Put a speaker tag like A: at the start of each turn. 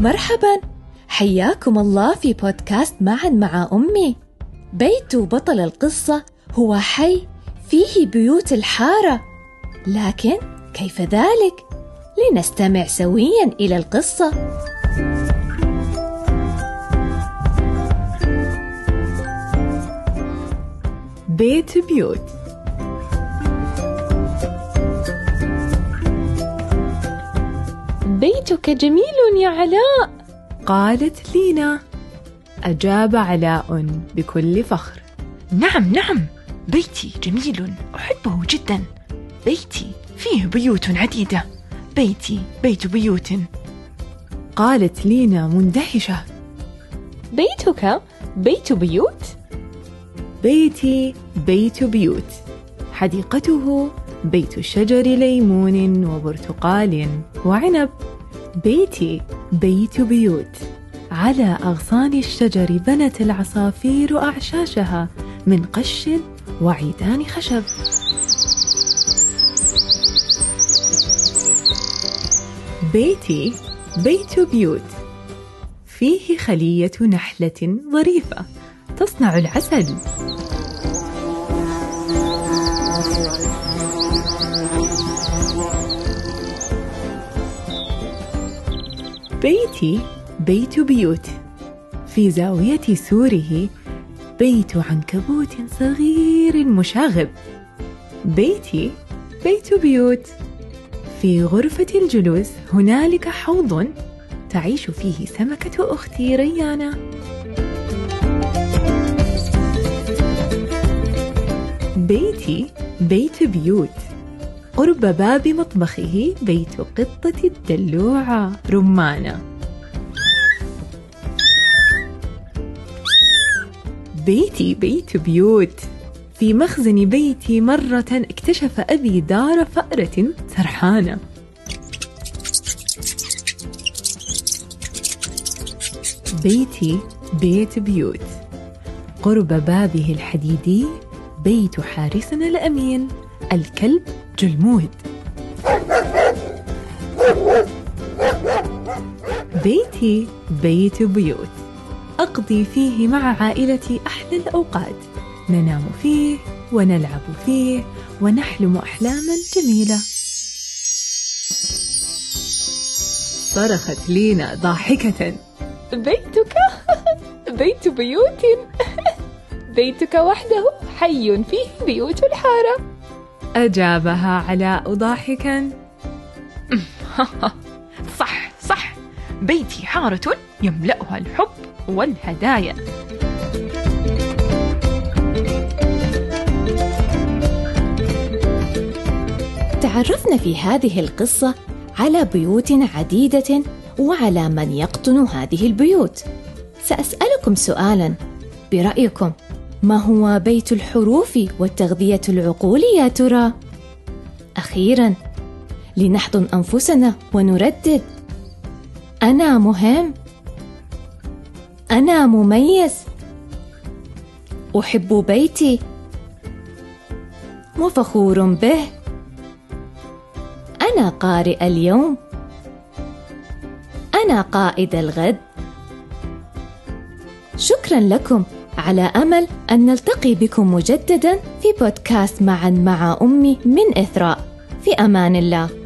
A: مرحبا. حياكم الله في بودكاست معا مع أمي. بيت بطل القصة هو حي فيه بيوت الحارة. لكن كيف ذلك؟ لنستمع سويا إلى القصة.
B: بيت بيوت.
A: بيتك جميل يا علاء.
B: قالت لينا. أجاب علاء بكل فخر.
C: نعم نعم. بيتي جميل أحبه جدا. بيتي فيه بيوت عديدة. بيتي بيت بيوت.
B: قالت لينا مندهشة.
A: بيتك بيت بيوت؟
B: بيتي بيت بيوت. حديقته بيت شجر ليمون وبرتقال وعنب. بيتي بيت بيوت. على أغصان الشجر بنت العصافير أعشاشها من قش وعيدان خشب. بيتي بيت بيوت. فيه خلية نحلة ظريفة تصنع العسل. بيتي بيت بيوت. في زاوية سوره بيت عنكبوت صغير مشاغب. بيتي بيت بيوت. في غرفة الجلوس هنالك حوض تعيش فيه سمكة أختي ريانة بيتي بيت بيوت. قرب باب مطبخه بيت قطة الدلوعة رمانة. بيتي بيت بيوت. في مخزن بيتي مرة اكتشف أبي دار فأرة سرحانة. بيتي بيت بيوت. قرب بابه الحديدي بيت حارسنا الأمين الكلب جلمود بيتي بيت بيوت. أقضي فيه مع عائلتي أحلى الأوقات. ننام فيه ونلعب فيه ونحلم أحلاما جميلة. صرخت لينا ضاحكة.
A: بيتك؟ بيت بيوت. بيتك وحده حي فيه بيوت الحارة.
B: أجابها علاء ضاحكا
C: صح صح. بيتي حارة يملأها الحب والهدايا.
A: تعرفنا في هذه القصة على بيوت عديدة وعلى من يقطن هذه البيوت. سأسألكم سؤالا برأيكم ما هو بيت الحروف وتغذية العقول يا ترى؟ أخيرا لنحضن أنفسنا ونردد. أنا مهم. أنا مميز. أحب بيتي. وفخور به. أنا قارئ اليوم. أنا قائد الغد. شكرا لكم. على أمل أن نلتقي بكم مجددا في بودكاست معا مع أمي من إثراء. في أمان الله.